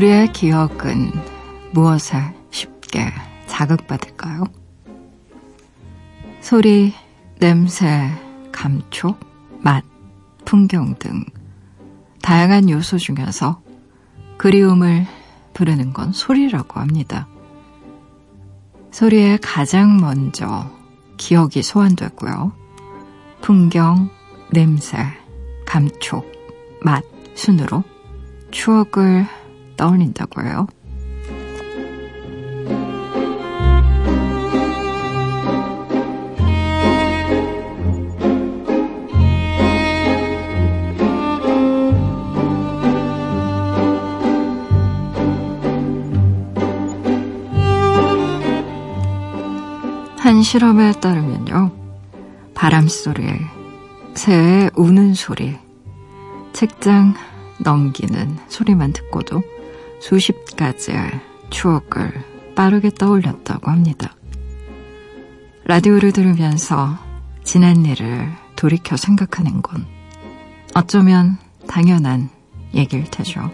우리의 기억은 무엇에 쉽게 자극받을까요? 소리, 냄새, 감촉, 맛, 풍경 등 다양한 요소 중에서 그리움을 부르는 건 소리라고 합니다. 소리에 가장 먼저 기억이 소환되고요. 풍경, 냄새, 감촉, 맛 순으로 추억을 떠올린다고 해요. 한 실험에 따르면요. 바람 소리, 새의 우는 소리, 책장 넘기는 소리만 듣고도 수십 가지의 추억을 빠르게 떠올렸다고 합니다. 라디오를 들으면서 지난 일을 돌이켜 생각하는 건 어쩌면 당연한 얘기일 테죠.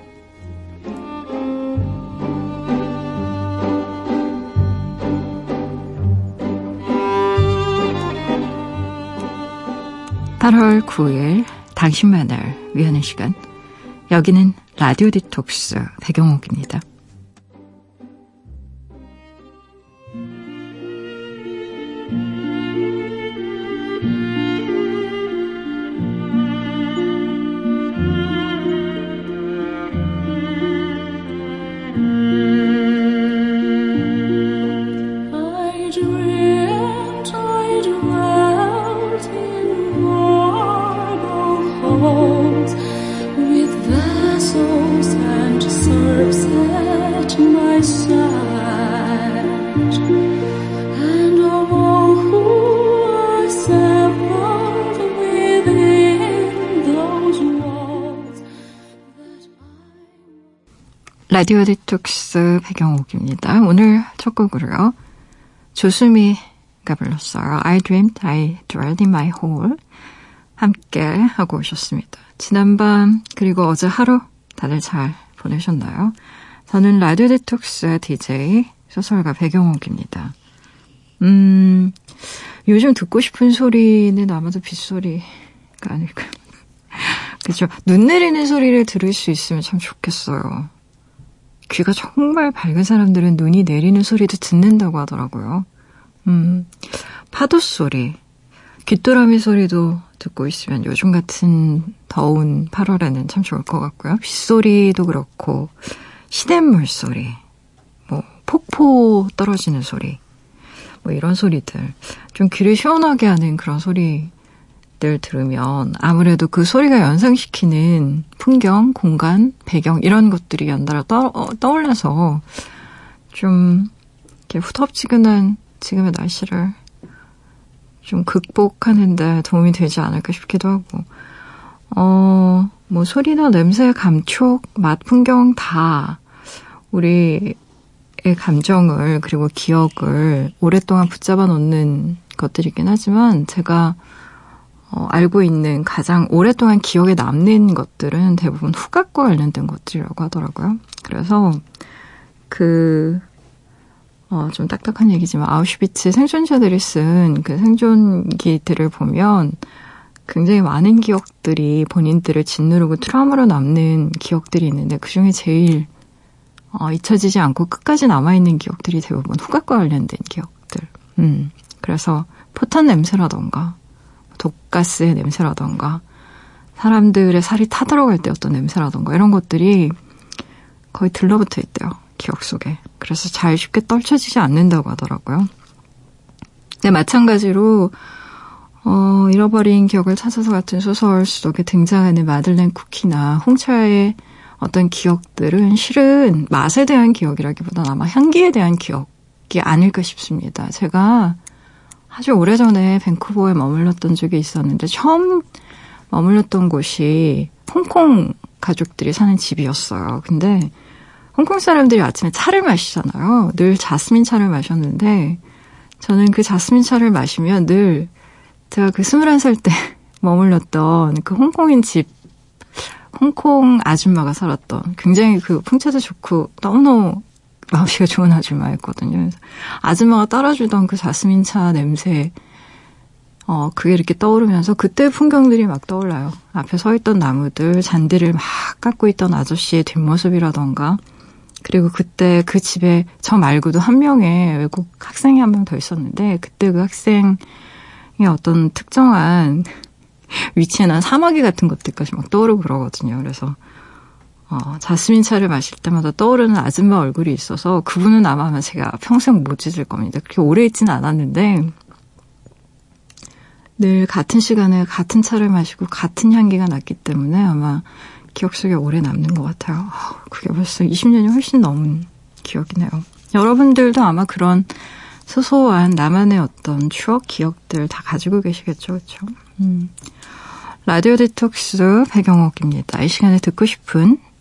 8월 9일 당신만을 위하는 시간. 여기는 라디오 디톡스 배경옥입니다. 라디오 디톡스 백영옥입니다. 오늘 첫 곡으로요. 조수미가 불렀어요. I dreamt I dwelt in marble halls. 함께 하고 오셨습니다. 지난밤 그리고 어제 하루 다들 잘 보내셨나요? 저는 라디오 디톡스 DJ 소설가 백영옥입니다. 음, 요즘 듣고 싶은 소리는 아마도 빗소리가 아닐까요? 그죠? 눈 내리는 소리를 들을 수 있으면 참 좋겠어요. 귀가 정말 밝은 사람들은 눈이 내리는 소리도 듣는다고 하더라고요. 음, 파도 소리, 귀뚜라미 소리도 듣고 있으면 요즘 같은 더운 8월에는 참 좋을 것 같고요. 빗소리도 그렇고, 시냇물 소리, 뭐, 폭포 떨어지는 소리, 뭐 이런 소리들. 좀 귀를 시원하게 하는 그런 소리 들 들으면 아무래도 그 소리가 연상시키는 풍경, 공간, 배경 이런 것들이 연달아 떠, 어, 떠올라서 좀 이렇게 후덥지근한 지금의 날씨를 좀 극복하는데 도움이 되지 않을까 싶기도 하고. 어, 뭐 소리나 냄새, 감촉, 맛, 풍경 다 우리의 감정을 그리고 기억을 오랫동안 붙잡아 놓는 것들이긴 하지만 제가 어, 알고 있는 가장 오랫동안 기억에 남는 것들은 대부분 후각과 관련된 것들이라고 하더라고요. 그래서 그, 어, 좀 딱딱한 얘기지만 아우슈비츠 생존자들이 쓴 그 생존기들을 보면 굉장히 많은 기억들이 본인들을 짓누르고 트라우마로 남는 기억들이 있는데 그 중에 제일 어, 잊혀지지 않고 끝까지 남아있는 기억들이 대부분 후각과 관련된 기억들. 음, 그래서 포탄 냄새라던가 독가스의 냄새라던가 사람들의 살이 타들어갈 때 어떤 냄새라던가 이런 것들이 거의 들러붙어 있대요. 기억 속에. 그래서 잘 쉽게 떨쳐지지 않는다고 하더라고요. 네, 마찬가지로 어, 잃어버린 기억을 찾아서 같은 소설 속에 등장하는 마들렌 쿠키나 홍차의 어떤 기억들은 실은 맛에 대한 기억이라기보다는 아마 향기에 대한 기억이 아닐까 싶습니다. 제가 아주 오래전에 밴쿠버에 머물렀던 적이 있었는데 처음 머물렀던 곳이 홍콩 가족들이 사는 집이었어요. 근데 홍콩 사람들이 아침에 차를 마시잖아요. 늘 자스민 차를 마셨는데 저는 그 자스민 차를 마시면 늘 제가 그 21살 때 머물렀던 그 홍콩인 집 홍콩 아줌마가 살았던 굉장히 그 풍채도 좋고 너무너무 마음씨가 좋은 아줌마였거든요. 아줌마가 따라주던 그 자스민 차 냄새, 어, 그게 이렇게 떠오르면서 그때 풍경들이 막 떠올라요. 앞에 서 있던 나무들, 잔디를 막 깎고 있던 아저씨의 뒷모습이라던가, 그리고 그때 그 집에 저 말고도 한 명의 외국 학생이 한 명 더 있었는데, 그때 그 학생의 어떤 특정한 위치에 난 사마귀 같은 것들까지 막 떠오르고 그러거든요. 그래서 어, 자스민 차를 마실 때마다 떠오르는 아줌마 얼굴이 있어서 그분은 아마 제가 평생 못 잊을 겁니다. 그렇게 오래 있지는 않았는데 늘 같은 시간에 같은 차를 마시고 같은 향기가 났기 때문에 아마 기억 속에 오래 남는 것 같아요. 그게 벌써 20년이 훨씬 넘은 기억이네요. 여러분들도 아마 그런 소소한 나만의 어떤 추억, 기억들 다 가지고 계시겠죠, 그렇죠? 음. 라디오 디톡스 배경옥입니다. 이 시간에 듣고 싶은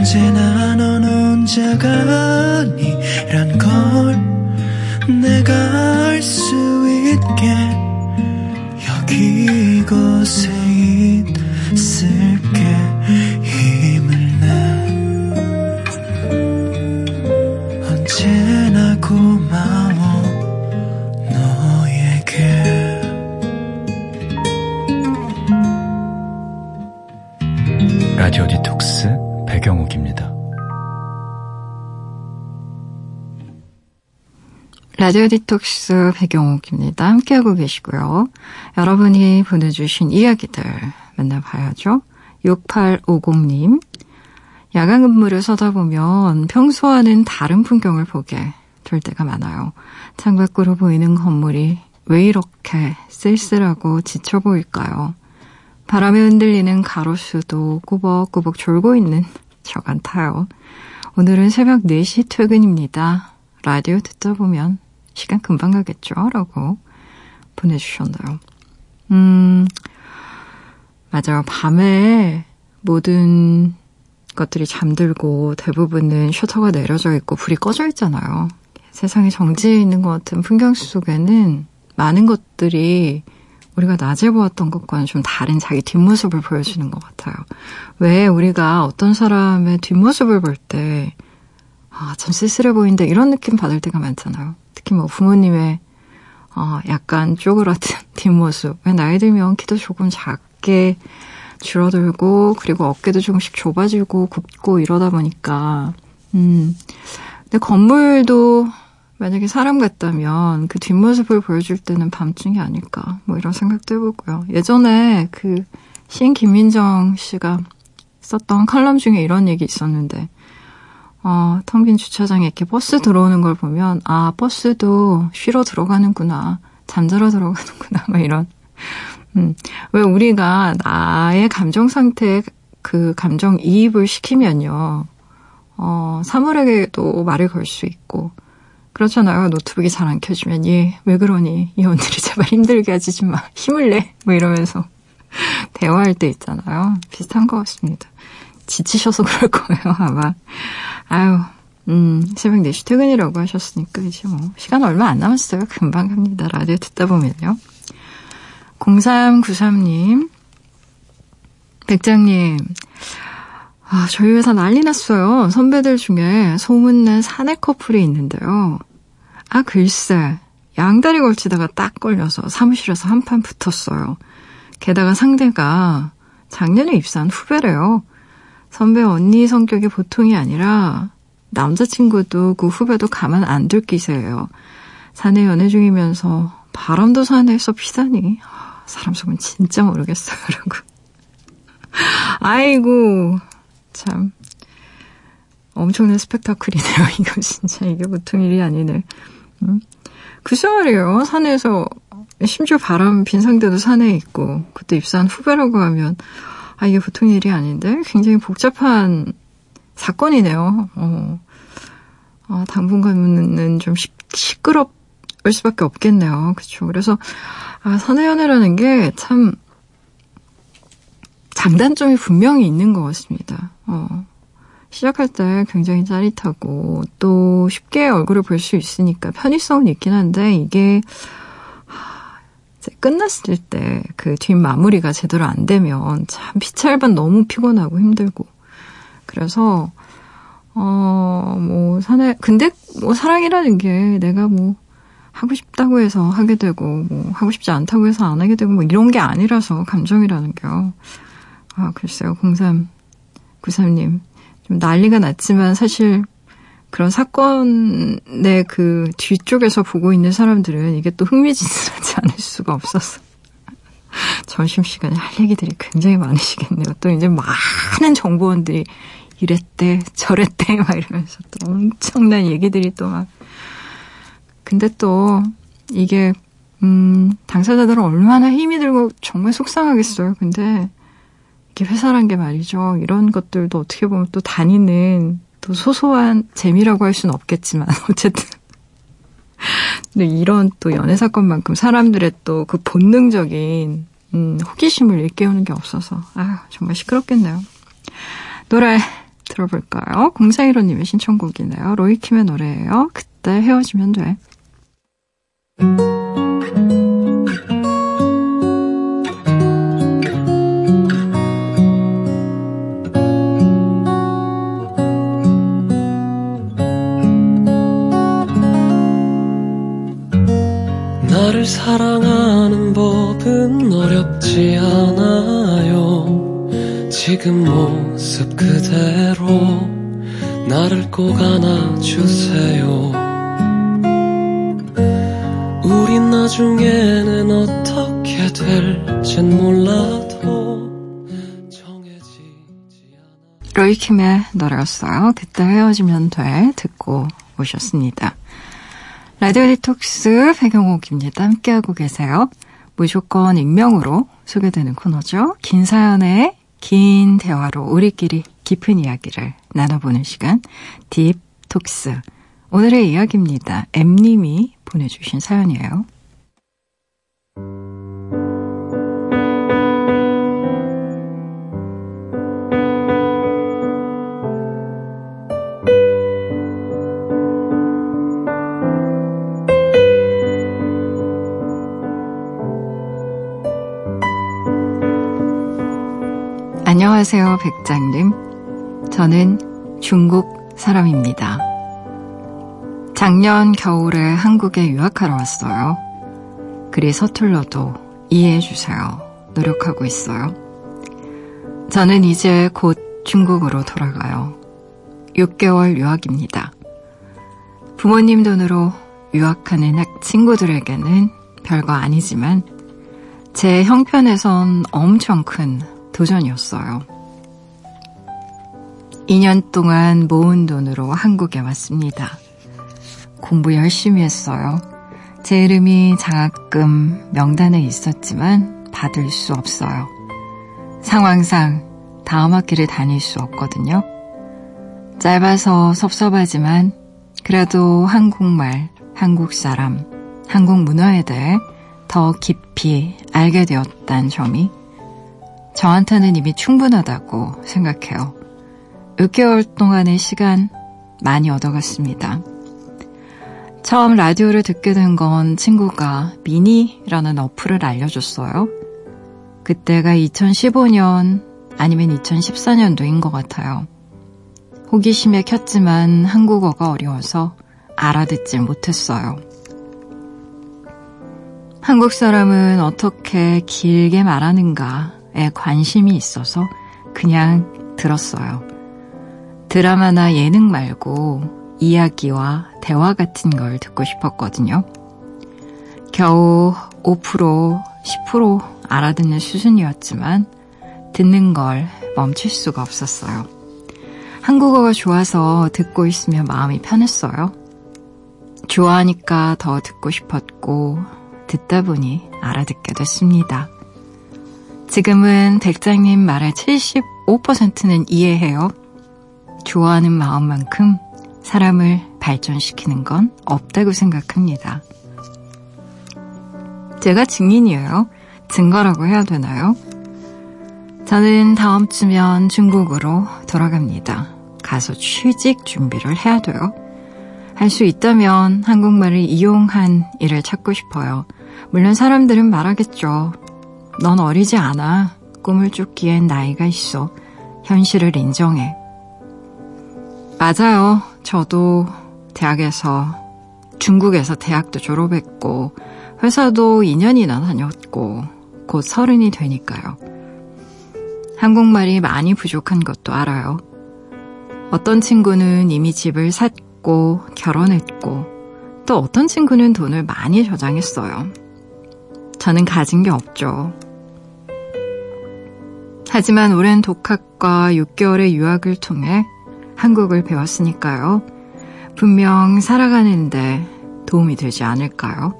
언제나 넌 혼자가 아니란 걸 내가 알 수 있게 여기 이곳에 있을게 라디오 디톡스 배경옥입니다. 함께하고 계시고요. 여러분이 보내주신 이야기들 만나봐야죠. 6850님. 야간 근무를 서다 보면 평소와는 다른 풍경을 보게 될 때가 많아요. 창밖으로 보이는 건물이 왜 이렇게 쓸쓸하고 지쳐 보일까요? 바람에 흔들리는 가로수도 꾸벅꾸벅 졸고 있는 저 같아요. 오늘은 새벽 4시 퇴근입니다. 라디오 듣다 보면 시간 금방 가겠죠? 라고 보내주셨나요? 음, 맞아요. 밤에 모든 것들이 잠들고 대부분은 셔터가 내려져 있고 불이 꺼져 있잖아요. 세상에 정지해 있는 것 같은 풍경 속에는 많은 것들이 우리가 낮에 보았던 것과는 좀 다른 자기 뒷모습을 보여주는 것 같아요. 왜 우리가 어떤 사람의 뒷모습을 볼 때, 아, 참 쓸쓸해 보인다, 이런 느낌 받을 때가 많잖아요. 특히 뭐 부모님의, 어, 약간 쪼그라든 뒷모습. 왜 나이 들면 키도 조금 작게 줄어들고, 그리고 어깨도 조금씩 좁아지고, 굽고 이러다 보니까, 음. 근데 건물도 만약에 사람 같다면 그 뒷모습을 보여줄 때는 밤중이 아닐까 뭐 이런 생각도 해보고요. 예전에 그 시인 김민정 씨가 썼던 칼럼 중에 이런 얘기 있었는데 어, 텅 빈 주차장에 이렇게 버스 들어오는 걸 보면 아 버스도 쉬러 들어가는구나 잠자러 들어가는구나 막 이런 음, 왜 우리가 나의 감정 상태에 그 감정 이입을 시키면요 어, 사물에게도 말을 걸 수 있고 그렇잖아요. 노트북이 잘 안 켜지면 얘 왜 그러니? 이 언니를 제발 힘들게 하지 마. 힘을 내. 뭐 이러면서 대화할 때 있잖아요. 비슷한 것 같습니다. 지치셔서 그럴 거예요, 아마. 아유, 음, 새벽 4시 퇴근이라고 하셨으니까 이제 뭐 시간 얼마 안 남았어요. 금방 갑니다. 라디오 듣다 보면요. 0393님, 백장님, 아, 저희 회사 난리 났어요. 선배들 중에 소문난 사내 커플이 있는데요. 아, 글쎄. 양다리 걸치다가 딱 걸려서 사무실에서 한판 붙었어요. 게다가 상대가 작년에 입사한 후배래요. 선배 언니 성격이 보통이 아니라 남자친구도 그 후배도 가만 안 둘 기세예요. 사내 연애 중이면서 바람도 사내에서 피다니. 사람 속은 진짜 모르겠어요. 라고. 아이고, 참 엄청난 스펙타클이네요. 이거 진짜 이게 보통 일이 아니네. 음? 글쎄 말이에요. 산에서 심지어 바람 빈 상대도 산에 있고 그때 입사한 후배라고 하면 아, 이게 보통 일이 아닌데 굉장히 복잡한 사건이네요. 어, 어 당분간은 좀 시, 시끄럽 을 수밖에 없겠네요. 그렇죠. 그래서 아, 사내연애라는 게 참 장단점이 분명히 있는 것 같습니다. 어. 시작할 때 굉장히 짜릿하고 또 쉽게 얼굴을 볼 수 있으니까 편의성은 있긴 한데 이게 끝났을 때 그 뒷마무리가 제대로 안 되면 참 피찰반 너무 피곤하고 힘들고. 그래서 어뭐 사내 근데 뭐 사랑이라는 게 내가 뭐 하고 싶다고 해서 하게 되고 뭐 하고 싶지 않다고 해서 안 하게 되고 뭐 이런 게 아니라서 감정이라는 게요. 아 글쎄요. 0393님. 좀 난리가 났지만 사실 그런 사건의 그 뒤쪽에서 보고 있는 사람들은 이게 또 흥미진진하지 않을 수가 없었어. 점심시간에 할 얘기들이 굉장히 많으시겠네요. 또 이제 많은 정보원들이 이랬대, 저랬대, 막 이러면서 또 엄청난 얘기들이 또 막. 근데 또 이게, 음, 당사자들은 얼마나 힘이 들고 정말 속상하겠어요. 근데 이게 회사란 게 말이죠. 이런 것들도 어떻게 보면 또 다니는 또 소소한 재미라고 할 수는 없겠지만 어쨌든 근데 이런 또 연애 사건만큼 사람들의 또 그 본능적인 음, 호기심을 일깨우는 게 없어서 아 정말 시끄럽겠네요. 노래 들어볼까요? 공사일호님의 신청곡이네요. 로이킴의 노래예요. 그때 헤어지면 돼. 나를 사랑하는 법은 어렵지 않아요. 지금 모습 그대로 나를 꼭 안아주세요. 우린 나중에는 어떻게 될진 몰라도 정해지지 않아. 로이킴의 노래였어요. 그때 헤어지면 돼. 듣고 오셨습니다. 라디오 디톡스 배경옥입니다. 함께하고 계세요. 무조건 익명으로 소개되는 코너죠. 긴 사연의 긴 대화로 우리끼리 깊은 이야기를 나눠보는 시간 딥톡스. 오늘의 이야기입니다. M님이 보내주신 사연이에요. 안녕하세요, 백장님. 저는 중국 사람입니다. 작년 겨울에 한국에 유학하러 왔어요. 그리 서툴러도 이해해주세요. 노력하고 있어요. 저는 이제 곧 중국으로 돌아가요. 6개월 유학입니다. 부모님 돈으로 유학하는 학 친구들에게는 별거 아니지만 제 형편에선 엄청 큰 도전이었어요. 2년 동안 모은 돈으로 한국에 왔습니다. 공부 열심히 했어요. 제 이름이 장학금 명단에 있었지만 받을 수 없어요. 상황상 다음 학기를 다닐 수 없거든요. 짧아서 섭섭하지만 그래도 한국말, 한국 사람, 한국 문화에 대해 더 깊이 알게 되었다는 점이 저한테는 이미 충분하다고 생각해요. 6개월 동안의 시간 많이 얻어갔습니다. 처음 라디오를 듣게 된 건 친구가 미니라는 어플을 알려줬어요. 그때가 2015년 아니면 2014년도인 것 같아요. 호기심에 켰지만 한국어가 어려워서 알아듣지 못했어요. 한국 사람은 어떻게 길게 말하는가 에 관심이 있어서 그냥 들었어요. 드라마나 예능 말고 이야기와 대화 같은 걸 듣고 싶었거든요. 겨우 5%, 10% 알아듣는 수준이었지만 듣는 걸 멈출 수가 없었어요. 한국어가 좋아서 듣고 있으면 마음이 편했어요. 좋아하니까 더 듣고 싶었고 듣다 보니 알아듣게 됐습니다. 지금은 백장님 말의 75%는 이해해요. 좋아하는 마음만큼 사람을 발전시키는 건 없다고 생각합니다. 제가 증인이에요. 증거라고 해야 되나요? 저는 다음 주면 중국으로 돌아갑니다. 가서 취직 준비를 해야 돼요. 할 수 있다면 한국말을 이용한 일을 찾고 싶어요. 물론 사람들은 말하겠죠. 넌 어리지 않아. 꿈을 쫓기엔 나이가 있어. 현실을 인정해. 맞아요. 저도 대학에서, 중국에서 대학도 졸업했고, 회사도 2년이나 다녔고, 곧 서른이 되니까요. 한국말이 많이 부족한 것도 알아요. 어떤 친구는 이미 집을 샀고, 결혼했고, 또 어떤 친구는 돈을 많이 저장했어요. 저는 가진 게 없죠. 하지만 오랜 독학과 6개월의 유학을 통해 한국을 배웠으니까요. 분명 살아가는데 도움이 되지 않을까요?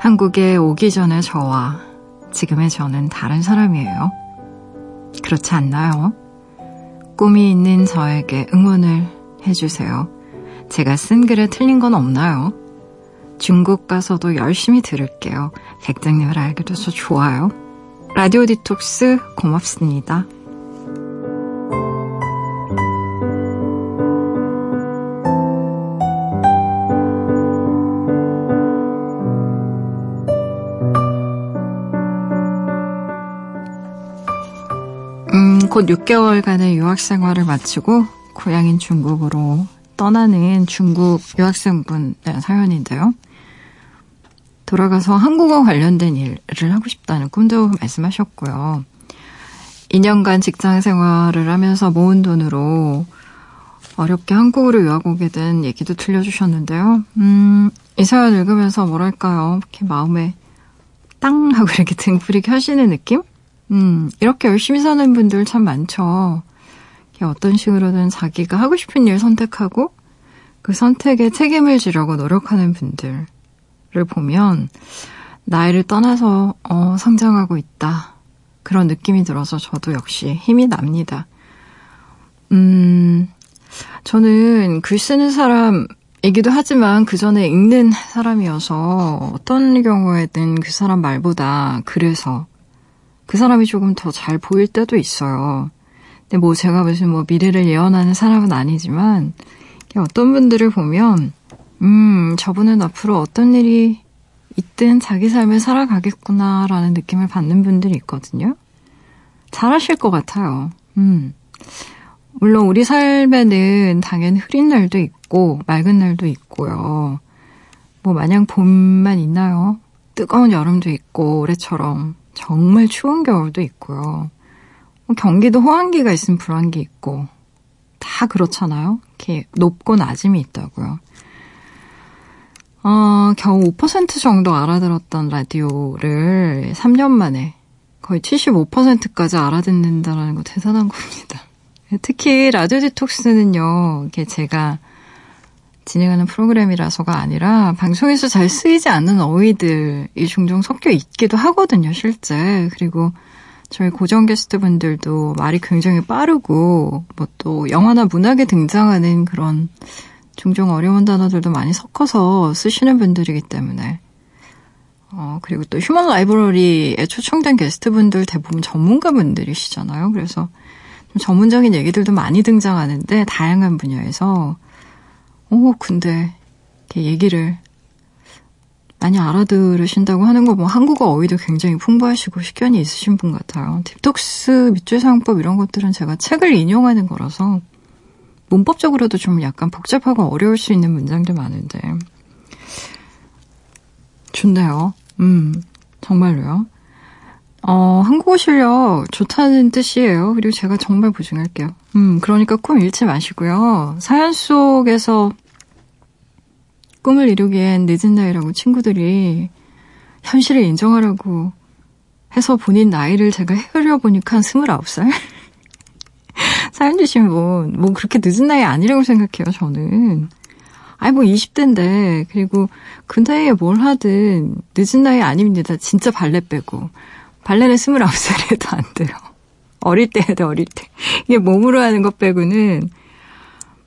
한국에 오기 전에 저와 지금의 저는 다른 사람이에요. 그렇지 않나요? 꿈이 있는 저에게 응원을 해주세요. 제가 쓴 글에 틀린 건 없나요? 중국 가서도 열심히 들을게요. 백장님을 알게 돼서 좋아요. 라디오 디톡스 고맙습니다. 음, 곧 6개월간의 유학 생활을 마치고 고향인 중국으로 떠나는 중국 유학생분의 사연인데요. 돌아가서 한국어 관련된 일을 하고 싶다는 꿈도 말씀하셨고요. 2년간 직장 생활을 하면서 모은 돈으로 어렵게 한국으로 유학 오게 된 얘기도 들려주셨는데요. 음, 이 사연 읽으면서 뭐랄까요. 이렇게 마음에 땅 하고 이렇게 등불이 켜지는 느낌? 음, 이렇게 열심히 사는 분들 참 많죠. 어떤 식으로든 자기가 하고 싶은 일 선택하고 그 선택에 책임을 지려고 노력하는 분들. 를 보면 나이를 떠나서 어, 성장하고 있다. 그런 느낌이 들어서 저도 역시 힘이 납니다. 음, 저는 글 쓰는 사람이기도 하지만 그 전에 읽는 사람이어서 어떤 경우에든 그 사람 말보다 그래서 그 사람이 조금 더 잘 보일 때도 있어요. 근데 뭐 제가 무슨 뭐 미래를 예언하는 사람은 아니지만 어떤 분들을 보면 음, 저분은 앞으로 어떤 일이 있든 자기 삶을 살아가겠구나라는 느낌을 받는 분들이 있거든요. 잘하실 것 같아요. 음. 물론 우리 삶에는 당연히 흐린 날도 있고 맑은 날도 있고요. 뭐 마냥 봄만 있나요? 뜨거운 여름도 있고 올해처럼 정말 추운 겨울도 있고요. 뭐 경기도 호황기가 있으면 불황기 있고 다 그렇잖아요. 이렇게 높고 낮음이 있다고요. 어, 겨우 5% 정도 알아들었던 라디오를 3년 만에 거의 75%까지 알아듣는다라는 거 대단한 겁니다. 특히 라디오 디톡스는요, 이게 제가 진행하는 프로그램이라서가 아니라 방송에서 잘 쓰이지 않는 어휘들이 종종 섞여 있기도 하거든요, 실제. 그리고 저희 고정 게스트 분들도 말이 굉장히 빠르고, 뭐 또 영화나 문학에 등장하는 그런 종종 어려운 단어들도 많이 섞어서 쓰시는 분들이기 때문에 어, 그리고 또 휴먼 라이브러리에 초청된 게스트분들 대부분 전문가분들이시잖아요. 그래서 좀 전문적인 얘기들도 많이 등장하는데 다양한 분야에서 오 근데 이렇게 얘기를 많이 알아들으신다고 하는 거 뭐 한국어 어휘도 굉장히 풍부하시고 식견이 있으신 분 같아요. 딥톡스 밑줄 사용법 이런 것들은 제가 책을 인용하는 거라서 문법적으로도 좀 약간 복잡하고 어려울 수 있는 문장도 많은데. 좋네요. 음, 정말로요. 어, 한국어 실력 좋다는 뜻이에요. 그리고 제가 정말 보증할게요. 음, 그러니까 꿈 잃지 마시고요. 사연 속에서 꿈을 이루기엔 늦은 나이라고 친구들이 현실을 인정하라고 해서 본인 나이를 제가 해그려보니까 29살? 사연 주신 분, 뭐 그렇게 늦은 나이 아니라고 생각해요, 저는. 아니, 뭐 20대인데, 그리고 그 나이에 뭘 하든 늦은 나이 아닙니다. 진짜 발레 빼고. 발레는 29살에도 안 돼요. 어릴 때 해야 돼, 어릴 때. 이게 몸으로 하는 것 빼고는,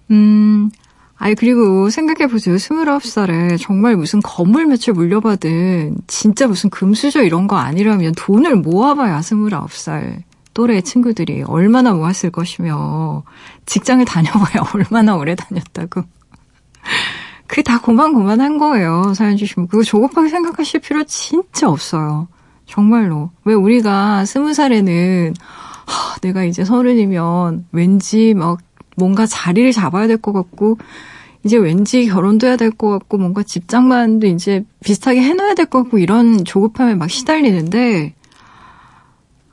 음, 아니, 그리고 생각해보세요. 29살에 정말 무슨 건물 매출 물려받은 진짜 무슨 금수저 이런 거 아니라면 돈을 모아봐야 29살 또래 친구들이 얼마나 모았을 것이며 직장을 다녀봐야 얼마나 오래 다녔다고. 그게 다 고만고만한 거예요. 사연 주시면. 그거 조급하게 생각하실 필요 진짜 없어요. 정말로. 왜 우리가 스무 살에는 하, 내가 이제 서른이면 왠지 막 뭔가 자리를 잡아야 될 것 같고 이제 왠지 결혼도 해야 될 것 같고 뭔가 집장만도 이제 비슷하게 해놔야 될 것 같고 이런 조급함에 막 시달리는데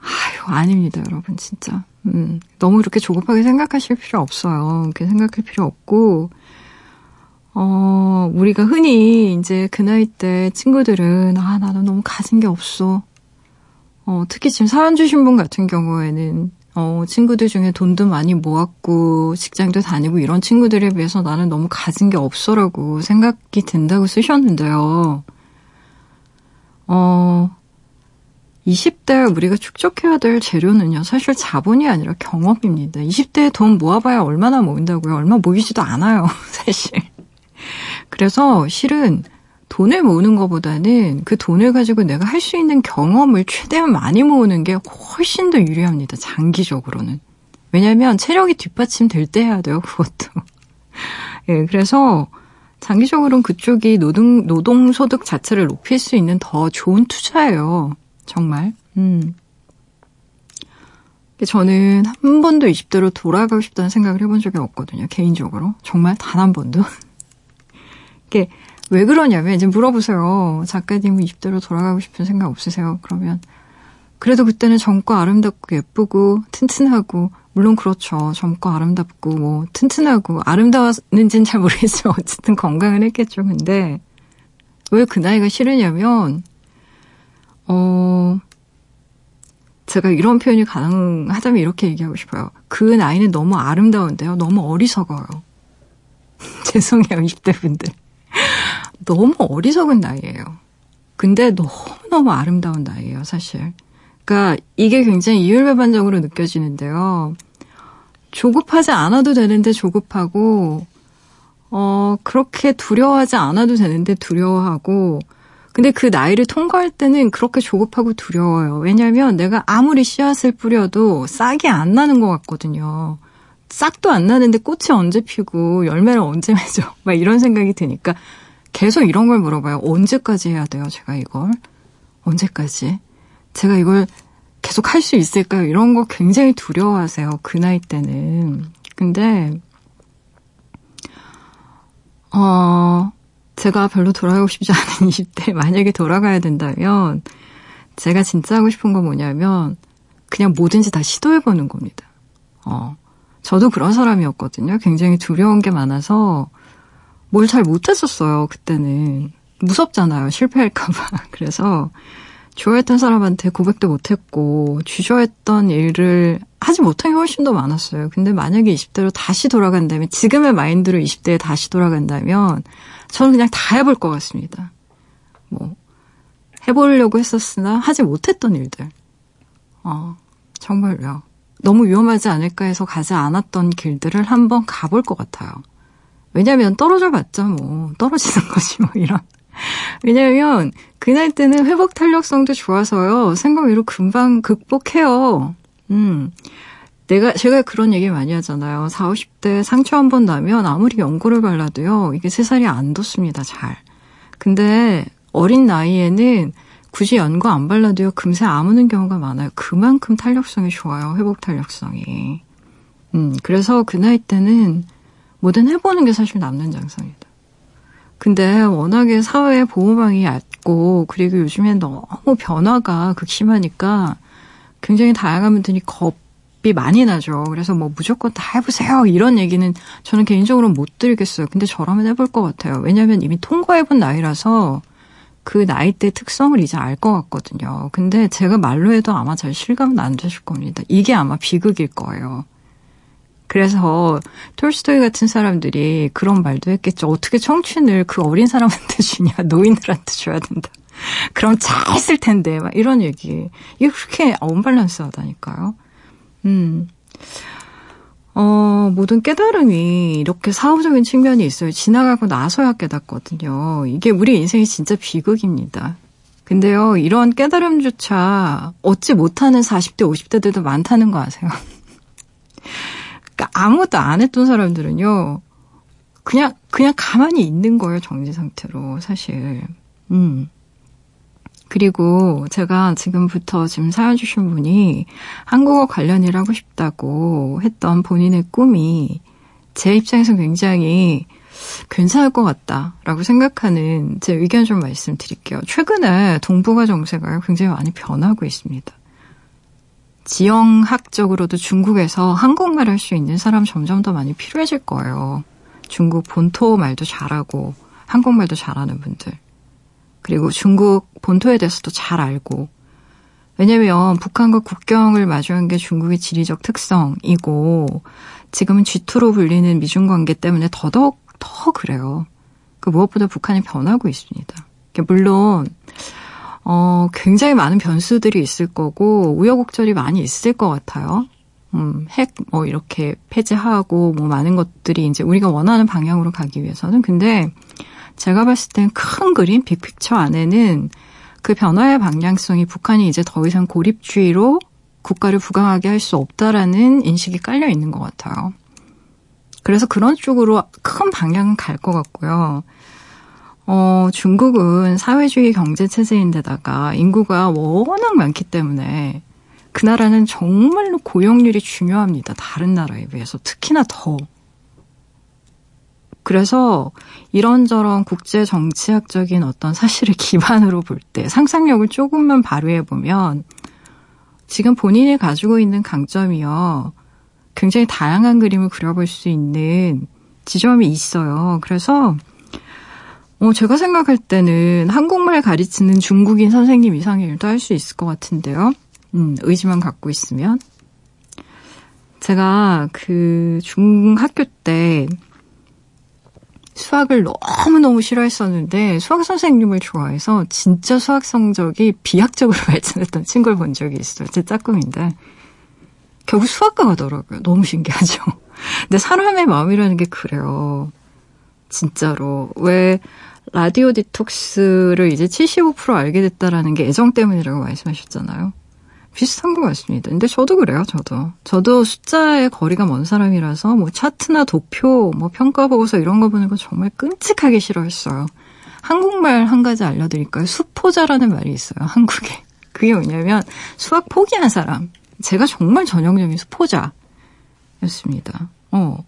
아유 아닙니다 여러분 진짜. 음, 너무 그렇게 조급하게 생각하실 필요 없어요. 그렇게 생각할 필요 없고 어 우리가 흔히 이제 그 나이 때 친구들은 아 나는 너무 가진 게 없어. 어 특히 지금 사연 주신 분 같은 경우에는 어, 친구들 중에 돈도 많이 모았고, 직장도 다니고 이런 친구들에 비해서 나는 너무 가진 게 없어라고 생각이 든다고 쓰셨는데요. 어, 20대 우리가 축적해야 될 재료는요, 사실 자본이 아니라 경험입니다. 20대에 돈 모아봐야 얼마나 모인다고요? 얼마 모이지도 않아요, 사실. 그래서 실은 돈을 모으는 것보다는 그 돈을 가지고 내가 할 수 있는 경험을 최대한 많이 모으는 게 훨씬 더 유리합니다. 장기적으로는. 왜냐하면 체력이 뒷받침 될 때 해야 돼요. 그것도. 예, 그래서 장기적으로는 그쪽이 노동 노동 소득 자체를 높일 수 있는 더 좋은 투자예요. 정말. 음. 저는 한 번도 20대로 돌아가고 싶다는 생각을 해본 적이 없거든요. 개인적으로. 정말 단 한 번도. 이게 왜 그러냐면 이제 물어보세요. 작가님은 20대로 돌아가고 싶은 생각 없으세요? 그러면 그래도 그때는 젊고 아름답고 예쁘고 튼튼하고 물론 그렇죠. 젊고 아름답고 뭐 튼튼하고 아름다웠는지는 잘 모르겠지만 어쨌든 건강은 했겠죠. 근데 왜 그 나이가 싫으냐면 어 제가 이런 표현이 가능하다면 이렇게 얘기하고 싶어요. 그 나이는 너무 아름다운데요. 너무 어리석어요. 죄송해요, 20대 분들. 너무 어리석은 나이예요. 근데 너무너무 아름다운 나이예요, 사실. 그러니까 이게 굉장히 이율배반적으로 느껴지는데요. 조급하지 않아도 되는데 조급하고 어 그렇게 두려워하지 않아도 되는데 두려워하고 근데 그 나이를 통과할 때는 그렇게 조급하고 두려워요. 왜냐하면 내가 아무리 씨앗을 뿌려도 싹이 안 나는 것 같거든요. 싹도 안 나는데 꽃이 언제 피고 열매를 언제 맺어? 막 이런 생각이 드니까 계속 이런 걸 물어봐요. 언제까지 해야 돼요, 제가 이걸? 언제까지? 제가 이걸 계속 할 수 있을까요? 이런 거 굉장히 두려워하세요. 그 나이 때는. 근데, 어, 제가 별로 돌아가고 싶지 않은 20대 만약에 돌아가야 된다면, 제가 진짜 하고 싶은 건 뭐냐면, 그냥 뭐든지 다 시도해보는 겁니다. 어, 저도 그런 사람이었거든요. 굉장히 두려운 게 많아서, 뭘 잘 못했었어요, 그때는. 무섭잖아요, 실패할까봐. 그래서 좋아했던 사람한테 고백도 못했고, 주저했던 일을 하지 못한 게 훨씬 더 많았어요. 근데 만약에 20대로 다시 돌아간다면, 지금의 마인드로 20대에 다시 돌아간다면, 저는 그냥 다 해볼 것 같습니다. 뭐, 해보려고 했었으나 하지 못했던 일들. 어, 정말요. 너무 위험하지 않을까 해서 가지 않았던 길들을 한번 가볼 것 같아요. 왜냐면 떨어져 봤자 뭐 떨어지는 거지 뭐 이런. 왜냐면 그날 때는 회복 탄력성도 좋아서요. 생각 외로 금방 극복해요. 음. 내가 제가 그런 얘기 많이 하잖아요. 40, 50대 상처 한 번 나면 아무리 연고를 발라도요. 이게 세살이 안 돋습니다. 잘. 근데 어린 나이에는 굳이 연고 안 발라도요. 금세 아무는 경우가 많아요. 그만큼 탄력성이 좋아요. 회복 탄력성이. 음, 그래서 그 나이 때는 뭐든 해보는 게 사실 남는 장사입니다. 근데 워낙에 사회 보호망이 얕고 그리고 요즘엔 너무 변화가 극심하니까 굉장히 다양한 분들이 겁이 많이 나죠. 그래서 뭐 무조건 다 해보세요 이런 얘기는 저는 개인적으로 못 드리겠어요. 근데 저라면 해볼 것 같아요. 왜냐하면 이미 통과해본 나이라서 그 나이 대 특성을 이제 알 것 같거든요. 근데 제가 말로 해도 아마 잘 실감은 안 되실 겁니다. 이게 아마 비극일 거예요. 그래서 톨스토이 같은 사람들이 그런 말도 했겠죠. 어떻게 청춘을 그 어린 사람한테 주냐, 노인들한테 줘야 된다. 그럼 잘 쓸 텐데, 막 이런 얘기. 이게 그렇게 언밸런스 하다니까요. 음. 어, 모든 깨달음이 이렇게 사후적인 측면이 있어요. 지나가고 나서야 깨닫거든요. 이게 우리 인생이 진짜 비극입니다. 근데요, 이런 깨달음조차 얻지 못하는 40대, 50대들도 많다는 거 아세요? 아무것도 안 했던 사람들은요, 그냥, 그냥 가만히 있는 거예요, 정지 상태로, 사실. 음. 그리고 제가 지금부터 지금 사연 주신 분이 한국어 관련 일 하고 싶다고 했던 본인의 꿈이 제 입장에서 굉장히 괜찮을 것 같다라고 생각하는 제 의견 좀 말씀드릴게요. 최근에 동북아 정세가 굉장히 많이 변하고 있습니다. 지형학적으로도 중국에서 한국말 할 수 있는 사람 점점 더 많이 필요해질 거예요. 중국 본토 말도 잘하고 한국말도 잘하는 분들. 그리고 중국 본토에 대해서도 잘 알고 왜냐면 북한과 국경을 마주한 게 중국의 지리적 특성이고 지금은 G2로 불리는 미중 관계 때문에 더더욱 더 그래요. 그 무엇보다 북한이 변하고 있습니다. 물론 어, 굉장히 많은 변수들이 있을 거고 우여곡절이 많이 있을 것 같아요. 음, 핵, 뭐, 이렇게 폐지하고, 뭐, 많은 것들이 이제 우리가 원하는 방향으로 가기 위해서는. 근데, 제가 봤을 땐 큰 그림, 빅픽처 안에는 그 변화의 방향성이 북한이 이제 더 이상 고립주의로 국가를 부강하게 할 수 없다라는 인식이 깔려 있는 것 같아요. 그래서 그런 쪽으로 큰 방향은 갈 것 같고요. 어, 중국은 사회주의 경제 체제인데다가 인구가 워낙 많기 때문에 그 나라는 정말로 고용률이 중요합니다. 다른 나라에 비해서 특히나 더. 그래서 이런저런 국제 정치학적인 어떤 사실을 기반으로 볼 때 상상력을 조금만 발휘해 보면 지금 본인이 가지고 있는 강점이요. 굉장히 다양한 그림을 그려볼 수 있는 지점이 있어요. 그래서 어, 제가 생각할 때는 한국말 가르치는 중국인 선생님 이상의 일도 할 수 있을 것 같은데요. 음, 의지만 갖고 있으면. 제가 그 중학교 때 수학을 너무너무 싫어했었는데 수학 선생님을 좋아해서 진짜 수학 성적이 비약적으로 발전했던 친구를 본 적이 있어요. 제 짝꿍인데. 결국 수학과 가더라고요. 너무 신기하죠. 근데 사람의 마음이라는 게 그래요. 진짜로. 왜 라디오 디톡스를 이제 75% 알게 됐다라는 게 애정 때문이라고 말씀하셨잖아요. 비슷한 것 같습니다. 근데 저도 그래요, 저도. 저도 숫자에 거리가 먼 사람이라서 뭐 차트나 도표, 뭐 평가 보고서 이런 거 보는 거 정말 끔찍하게 싫어했어요. 한국말 한 가지 알려드릴까요? 수포자라는 말이 있어요, 한국에. 그게 뭐냐면 수학 포기한 사람. 제가 정말 전형적인 수포자였습니다. 어.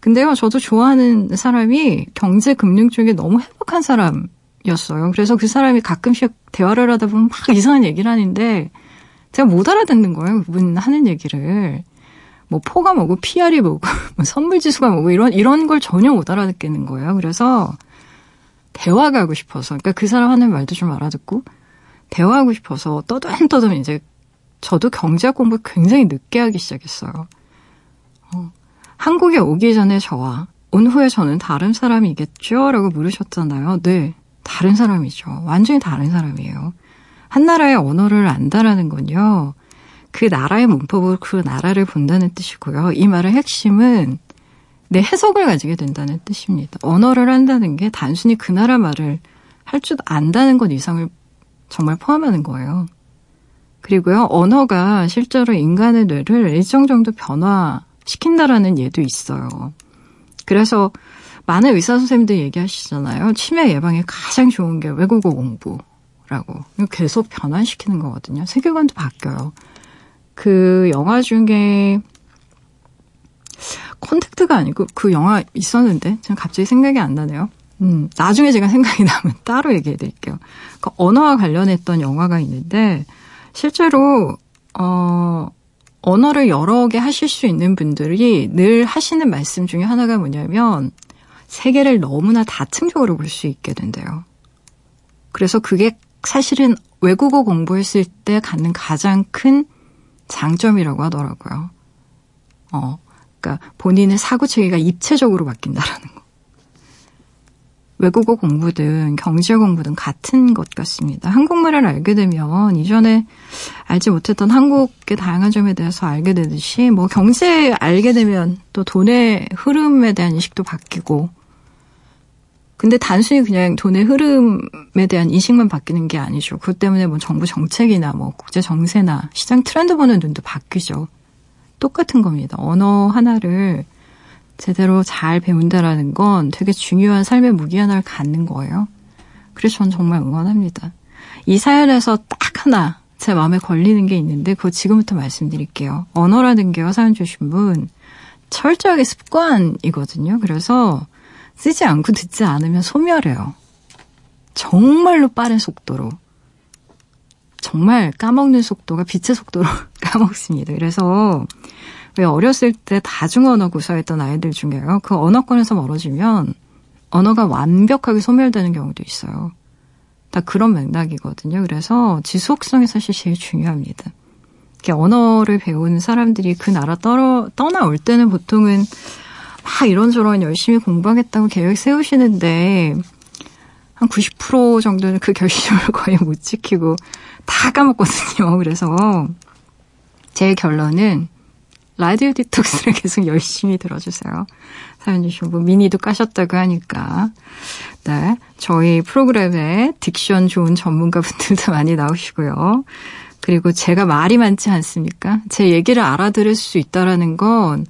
근데요, 저도 좋아하는 사람이 경제 금융 쪽에 너무 행복한 사람이었어요. 그래서 그 사람이 가끔씩 대화를 하다 보면 막 이상한 얘기를 하는데 제가 못 알아듣는 거예요. 그분 하는 얘기를. 뭐 포가 뭐고 PR이 뭐고 뭐 선물 지수가 뭐고 이런 이런 걸 전혀 못 알아듣겠는 거예요. 그래서 대화가 하고 싶어서 그러니까 그 사람 하는 말도 좀 알아듣고 대화하고 싶어서 떠듬떠듬 이제 저도 경제학 공부 굉장히 늦게 하기 시작했어요. 어, 한국에 오기 전에 저와 온 후에 저는 다른 사람이겠죠? 라고 물으셨잖아요. 네, 다른 사람이죠. 완전히 다른 사람이에요. 한 나라의 언어를 안다라는 건요. 그 나라의 문법으로 그 나라를 본다는 뜻이고요. 이 말의 핵심은 내 해석을 가지게 된다는 뜻입니다. 언어를 한다는 게 단순히 그 나라 말을 할 줄 안다는 것 이상을 정말 포함하는 거예요. 그리고요, 언어가 실제로 인간의 뇌를 일정 정도 변화 시킨다라는 예도 있어요. 그래서 많은 의사 선생님들 얘기하시잖아요. 치매 예방에 가장 좋은 게 외국어 공부. 라고. 계속 변환시키는 거거든요. 세계관도 바뀌어요. 그 영화 중에 콘택트가 아니고 그 영화 있었는데 지금 갑자기 생각이 안 나네요. 음, 나중에 제가 생각이 나면 따로 얘기해 드릴게요. 그 언어와 관련했던 영화가 있는데 실제로 어 언어를 여러 개 하실 수 있는 분들이 늘 하시는 말씀 중에 하나가 뭐냐면 세계를 너무나 다층적으로 볼 수 있게 된대요. 그래서 그게 사실은 외국어 공부했을 때 갖는 가장 큰 장점이라고 하더라고요. 어, 그러니까 본인의 사고 체계가 입체적으로 바뀐다라는 거. 외국어 공부든 경제 공부든 같은 것 같습니다. 한국말을 알게 되면 이전에 알지 못했던 한국의 다양한 점에 대해서 알게 되듯이 뭐 경제 알게 되면 또 돈의 흐름에 대한 인식도 바뀌고 근데 단순히 그냥 돈의 흐름에 대한 인식만 바뀌는 게 아니죠. 그것 때문에 뭐 정부 정책이나 뭐 국제 정세나 시장 트렌드 보는 눈도 바뀌죠. 똑같은 겁니다. 언어 하나를 제대로 잘 배운다라는 건 되게 중요한 삶의 무기 하나를 갖는 거예요. 그래서 전 정말 응원합니다. 이 사연에서 딱 하나 제 마음에 걸리는 게 있는데 그거 지금부터 말씀드릴게요. 언어라는 게요, 사연 주신 분 철저하게 습관이거든요. 그래서 쓰지 않고 듣지 않으면 소멸해요. 정말로 빠른 속도로. 정말 까먹는 속도가 빛의 속도로 까먹습니다. 그래서 왜 어렸을 때 다중언어 구사했던 아이들 중에요. 그 언어권에서 멀어지면 언어가 완벽하게 소멸되는 경우도 있어요. 다 그런 맥락이거든요. 그래서 지속성이 사실 제일 중요합니다. 이렇게 언어를 배운 사람들이 그 나라 떠러, 떠나올 때는 보통은 막 이런저런 열심히 공부하겠다고 계획 세우시는데 한 90% 정도는 그 결심을 거의 못 지키고 다 까먹거든요. 그래서 제 결론은 라디오 디톡스를 계속 열심히 들어주세요. 사연 주신 분 미니도 까셨다고 하니까. 네. 저희 프로그램에 딕션 좋은 전문가분들도 많이 나오시고요. 그리고 제가 말이 많지 않습니까? 제 얘기를 알아들을 수 있다라는 건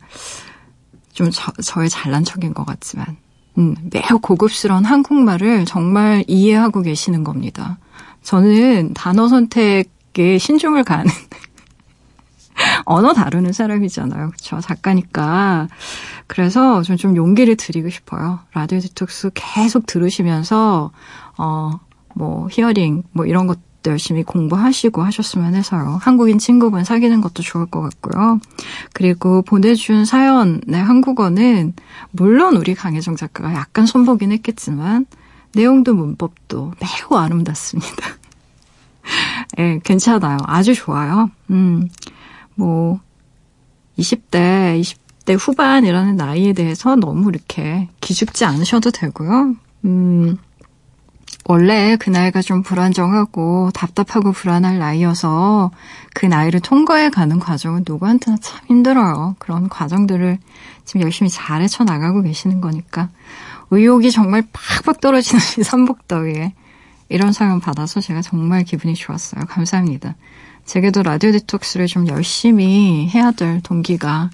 좀 저의 잘난 척인 것 같지만, 음, 매우 고급스러운 한국말을 정말 이해하고 계시는 겁니다. 저는 단어 선택에 신중을 가는 언어 다루는 사람이잖아요. 그렇죠? 작가니까. 그래서 좀, 좀 용기를 드리고 싶어요. 라디오 디톡스 계속 들으시면서 어, 뭐 hearing 뭐 이런 것도 열심히 공부하시고 하셨으면 해서요. 한국인 친구분 사귀는 것도 좋을 것 같고요. 그리고 보내준 사연의 한국어는 물론 우리 강혜정 작가가 약간 손보긴 했겠지만 내용도 문법도 매우 아름답습니다. 예, 네, 괜찮아요. 아주 좋아요. 음. 뭐 20대, 20대 후반이라는 나이에 대해서 너무 이렇게 기죽지 않으셔도 되고요. 음, 원래 그 나이가 좀 불안정하고 답답하고 불안할 나이여서 그 나이를 통과해 가는 과정은 누구한테나 참 힘들어요. 그런 과정들을 지금 열심히 잘 헤쳐 나가고 계시는 거니까 의욕이 정말 팍팍 떨어지는 이 삼복더위에 이런 사연 받아서 제가 정말 기분이 좋았어요. 감사합니다. 제게도 라디오 디톡스를 좀 열심히 해야 될 동기가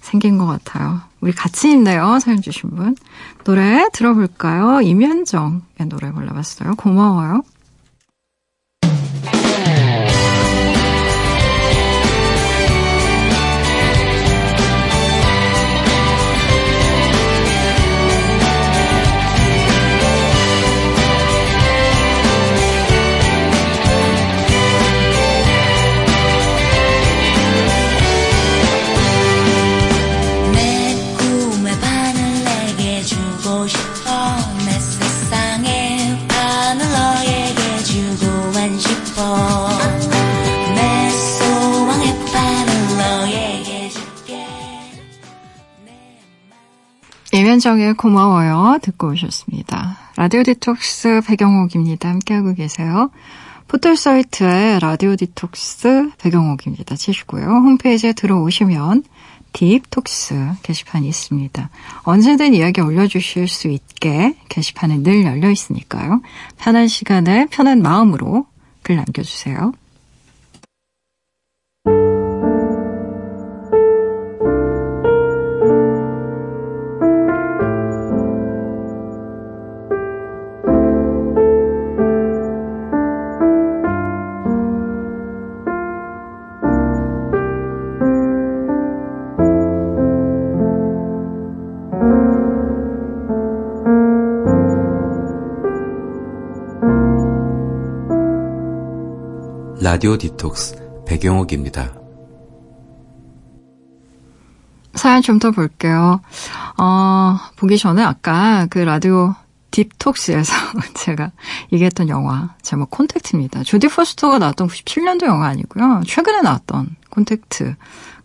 생긴 것 같아요. 우리 같이 있네요. 사연 주신 분. 노래 들어볼까요? 임현정의 노래 골라봤어요. 고마워요. 이현정의 고마워요 듣고 오셨습니다. 라디오 디톡스 배경옥입니다. 함께하고 계세요. 포털 사이트에 라디오 디톡스 배경옥입니다. 치시고요. 홈페이지에 들어오시면 딥톡스 게시판이 있습니다. 언제든 이야기 올려주실 수 있게 게시판은 늘 열려 있으니까요. 편한 시간에 편한 마음으로 글 남겨주세요. 라디오 디톡스 배경옥입니다. 사연 좀 더 볼게요. 어, 보기 전에 아까 그 라디오 딥톡스에서 제가 얘기했던 영화 제목 콘택트입니다. 조디 포스터가 나왔던 97년도 영화 아니고요. 최근에 나왔던 콘택트.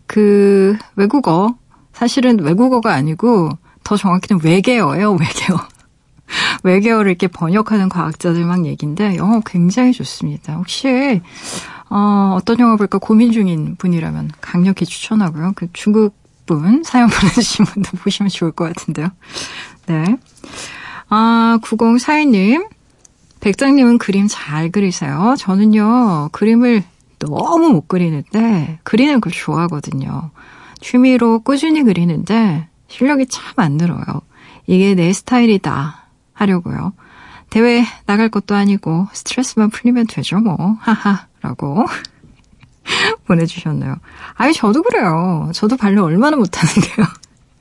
그 외국어 사실은 외국어가 아니고 더 정확히는 외계어예요. 외계어. 외계어를 이렇게 번역하는 과학자들 막 얘기인데 영어 굉장히 좋습니다. 혹시 어, 어떤 영화 볼까 고민 중인 분이라면 강력히 추천하고요. 그 중국 분 사연 보내주신 분도 보시면 좋을 것 같은데요. 네. 아, 9042님. 백장님은 그림 잘 그리세요. 저는요, 그림을 너무 못 그리는데, 그리는 걸 좋아하거든요. 취미로 꾸준히 그리는데, 실력이 참 안 늘어요. 이게 내 스타일이다. 하려고요. 대회 나갈 것도 아니고, 스트레스만 풀리면 되죠, 뭐. 하하. 라고. 보내주셨네요. 아니, 저도 그래요. 저도 발레 얼마나 못하는데요.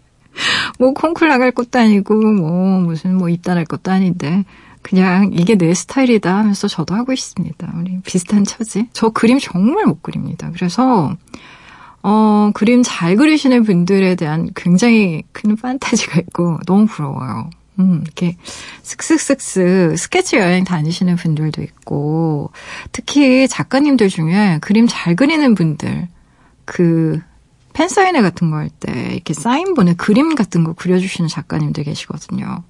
뭐, 콩쿨 나갈 것도 아니고, 뭐, 무슨, 뭐, 입단할 것도 아닌데, 그냥 이게 내 스타일이다 하면서 저도 하고 있습니다. 우리 비슷한 처지. 저 그림 정말 못 그립니다. 그래서, 어, 그림 잘 그리시는 분들에 대한 굉장히 큰 판타지가 있고, 너무 부러워요. 음, 이렇게 슥슥슥슥 스케치 여행 다니시는 분들도 있고, 특히 작가님들 중에 그림 잘 그리는 분들, 그, 팬사인회 같은 거 할 때 이렇게 사인 본에 그림 같은 거 그려주시는 작가님들 계시거든요.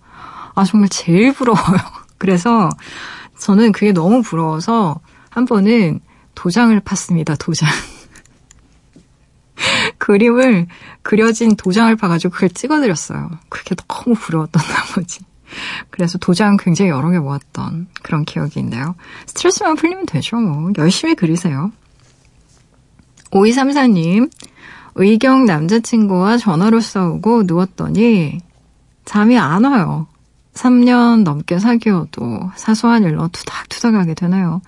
아, 정말 제일 부러워요. 그래서 저는 그게 너무 부러워서 한 번은 도장을 팠습니다, 도장. 그림을 그려진 도장을 봐가지고 그걸 찍어드렸어요. 그게 너무 부러웠던 나머지. 그래서 도장 굉장히 여러 개 모았던 그런 기억이 있네요. 스트레스만 풀리면 되죠, 뭐. 열심히 그리세요. 5234님, 의경 남자친구와 전화로 싸우고 누웠더니 잠이 안 와요. 3년 넘게 사귀어도 사소한 일로 투닥투닥하게 되네요.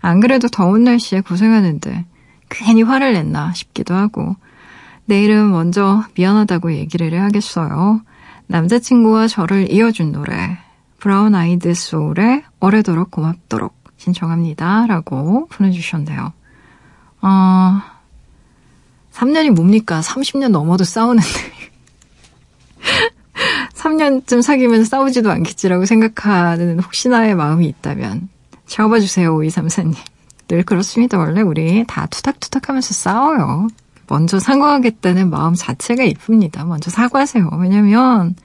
안 그래도 더운 날씨에 고생하는데 괜히 화를 냈나 싶기도 하고 내일은 먼저 미안하다고 얘기를 해야겠어요. 남자친구와 저를 이어준 노래 브라운 아이드 소울의 오래도록 고맙도록 신청합니다. 라고 보내주셨네요. 어, 3년이 뭡니까? 30년 넘어도 싸우는데. 3년쯤 사귀면 싸우지도 않겠지라고 생각하는 혹시나의 마음이 있다면 잡아주세요, 5234님. 늘 그렇습니다. 원래 우리 다 투닥투닥 하면서 싸워요. 먼저 사과하겠다는 마음 자체가 이쁩니다. 먼저 사과하세요. 왜냐면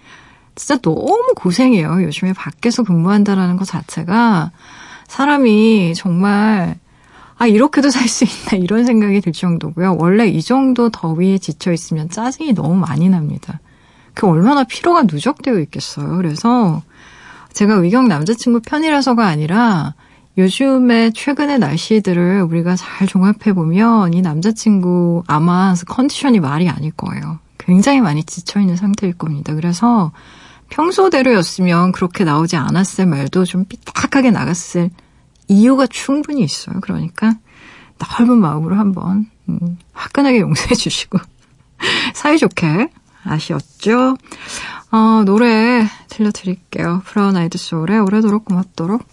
진짜 너무 고생해요. 요즘에 밖에서 근무한다라는 것 자체가 사람이 정말 아 이렇게도 살 수 있나 이런 생각이 들 정도고요. 원래 이 정도 더위에 지쳐 있으면 짜증이 너무 많이 납니다. 그 얼마나 피로가 누적되어 있겠어요. 그래서 제가 의경 남자친구 편이라서가 아니라 요즘에 최근의 날씨들을 우리가 잘 종합해보면 이 남자친구 아마 컨디션이 말이 아닐 거예요. 굉장히 많이 지쳐있는 상태일 겁니다. 그래서 평소대로였으면 그렇게 나오지 않았을 말도 좀 삐딱하게 나갔을 이유가 충분히 있어요. 그러니까 넓은 마음으로 한번 음, 화끈하게 용서해 주시고 사이좋게 아쉬웠죠? 어, 노래 들려드릴게요. 브라운 아이드 소울의 오래도록 고맙도록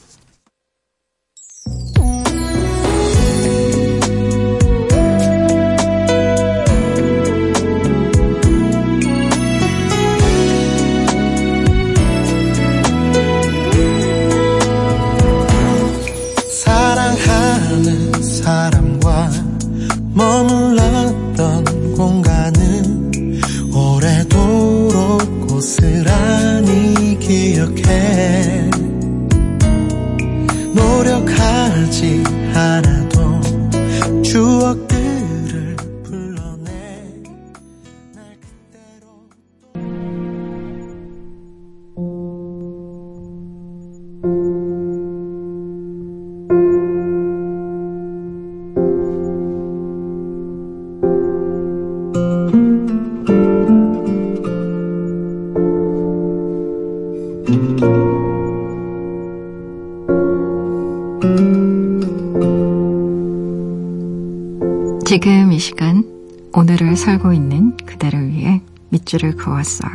밑줄을 그었어요.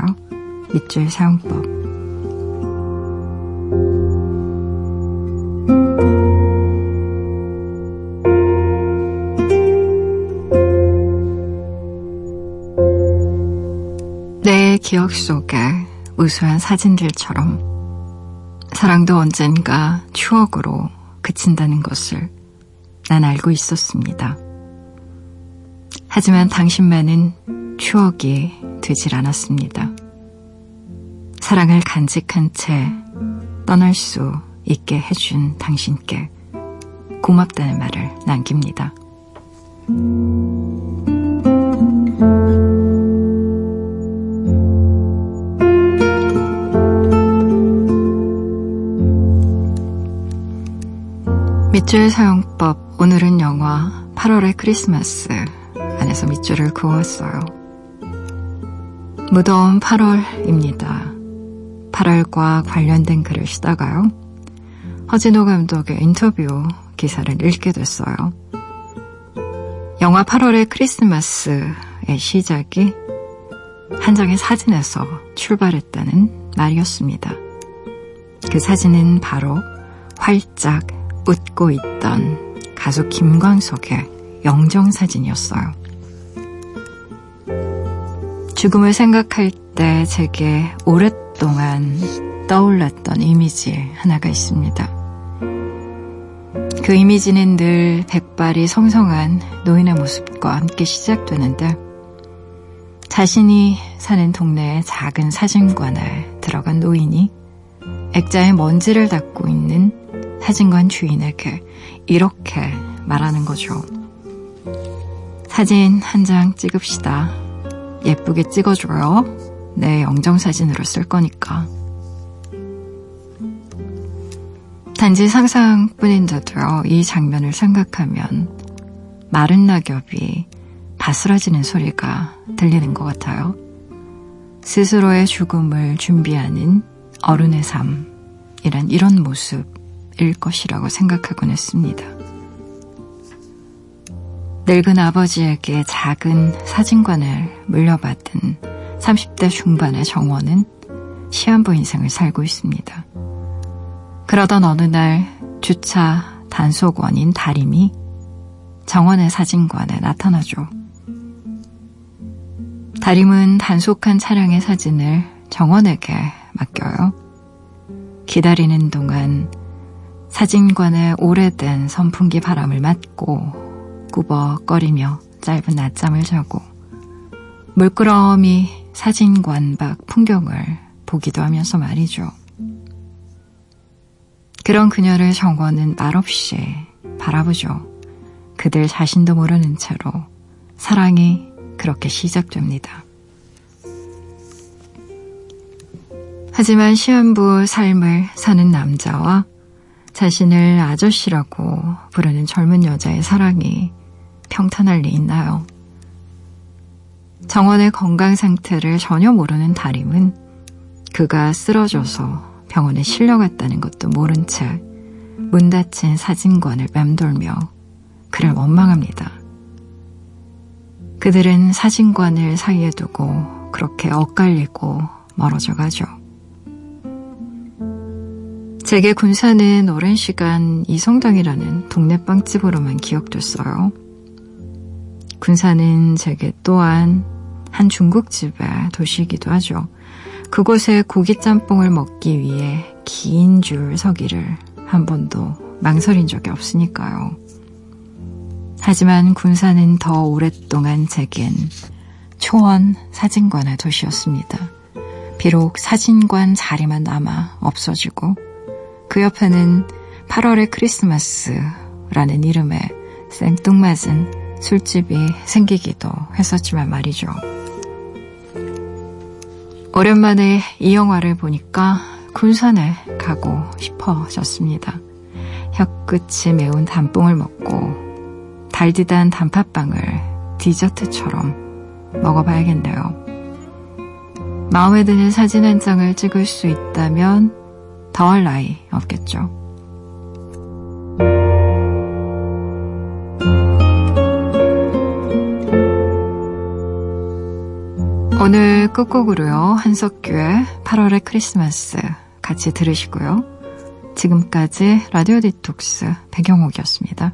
밑줄 사용법. 내 기억 속에 우수한 사진들처럼 사랑도 언젠가 추억으로 그친다는 것을 난 알고 있었습니다. 하지만 당신만은 추억이 되질 않았습니다. 사랑을 간직한 채 떠날 수 있게 해준 당신께 고맙다는 말을 남깁니다. 밑줄 사용법 오늘은 영화 8월의 크리스마스 안에서 밑줄을 그었어요. 무더운 8월입니다. 8월과 관련된 글을 쓰다가요. 허진호 감독의 인터뷰 기사를 읽게 됐어요. 영화 8월의 크리스마스의 시작이 한 장의 사진에서 출발했다는 말이었습니다. 그 사진은 바로 활짝 웃고 있던 가수 김광석의 영정사진이었어요. 죽음을 생각할 때 제게 오랫동안 떠올랐던 이미지 하나가 있습니다. 그 이미지는 늘 백발이 성성한 노인의 모습과 함께 시작되는데 자신이 사는 동네의 작은 사진관에 들어간 노인이 액자에 먼지를 닦고 있는 사진관 주인에게 이렇게 말하는 거죠. 사진 한 장 찍읍시다. 예쁘게 찍어줘요. 내 영정사진으로 쓸 거니까. 단지 상상뿐인데도요, 이 장면을 생각하면 마른 낙엽이 바스라지는 소리가 들리는 것 같아요. 스스로의 죽음을 준비하는 어른의 삶이란 이런 모습일 것이라고 생각하곤 했습니다. 늙은 아버지에게 작은 사진관을 물려받은 30대 중반의 정원은 시한부 인생을 살고 있습니다. 그러던 어느 날 주차 단속원인 다림이 정원의 사진관에 나타나죠. 다림은 단속한 차량의 사진을 정원에게 맡겨요. 기다리는 동안 사진관의 오래된 선풍기 바람을 맞고 꾸벅거리며 짧은 낮잠을 자고 물끄러미 사진관 밖 풍경을 보기도 하면서 말이죠. 그런 그녀를 정원은 말없이 바라보죠. 그들 자신도 모르는 채로 사랑이 그렇게 시작됩니다. 하지만 시한부 삶을 사는 남자와 자신을 아저씨라고 부르는 젊은 여자의 사랑이 평탄할 리 있나요? 정원의 건강 상태를 전혀 모르는 다림은 그가 쓰러져서 병원에 실려갔다는 것도 모른 채 문 닫힌 사진관을 맴돌며 그를 원망합니다. 그들은 사진관을 사이에 두고 그렇게 엇갈리고 멀어져 가죠. 제게 군사는 오랜 시간 이성당이라는 동네 빵집으로만 기억됐어요. 군사는 제게 또한 한 중국집의 도시이기도 하죠. 그곳에 고기 짬뽕을 먹기 위해 긴 줄 서기를 한 번도 망설인 적이 없으니까요. 하지만 군사는 더 오랫동안 제겐 초원 사진관의 도시였습니다. 비록 사진관 자리만 남아 없어지고 그 옆에는 8월의 크리스마스라는 이름의 생뚱맞은 술집이 생기기도 했었지만 말이죠. 오랜만에 이 영화를 보니까 군산에 가고 싶어졌습니다. 혀끝이 매운 단뽕을 먹고 달디단 단팥빵을 디저트처럼 먹어봐야겠네요. 마음에 드는 사진 한 장을 찍을 수 있다면 더할 나위 없겠죠. 오늘 끝곡으로요. 한석규의 8월의 크리스마스 같이 들으시고요. 지금까지 라디오 디톡스 배경옥이었습니다.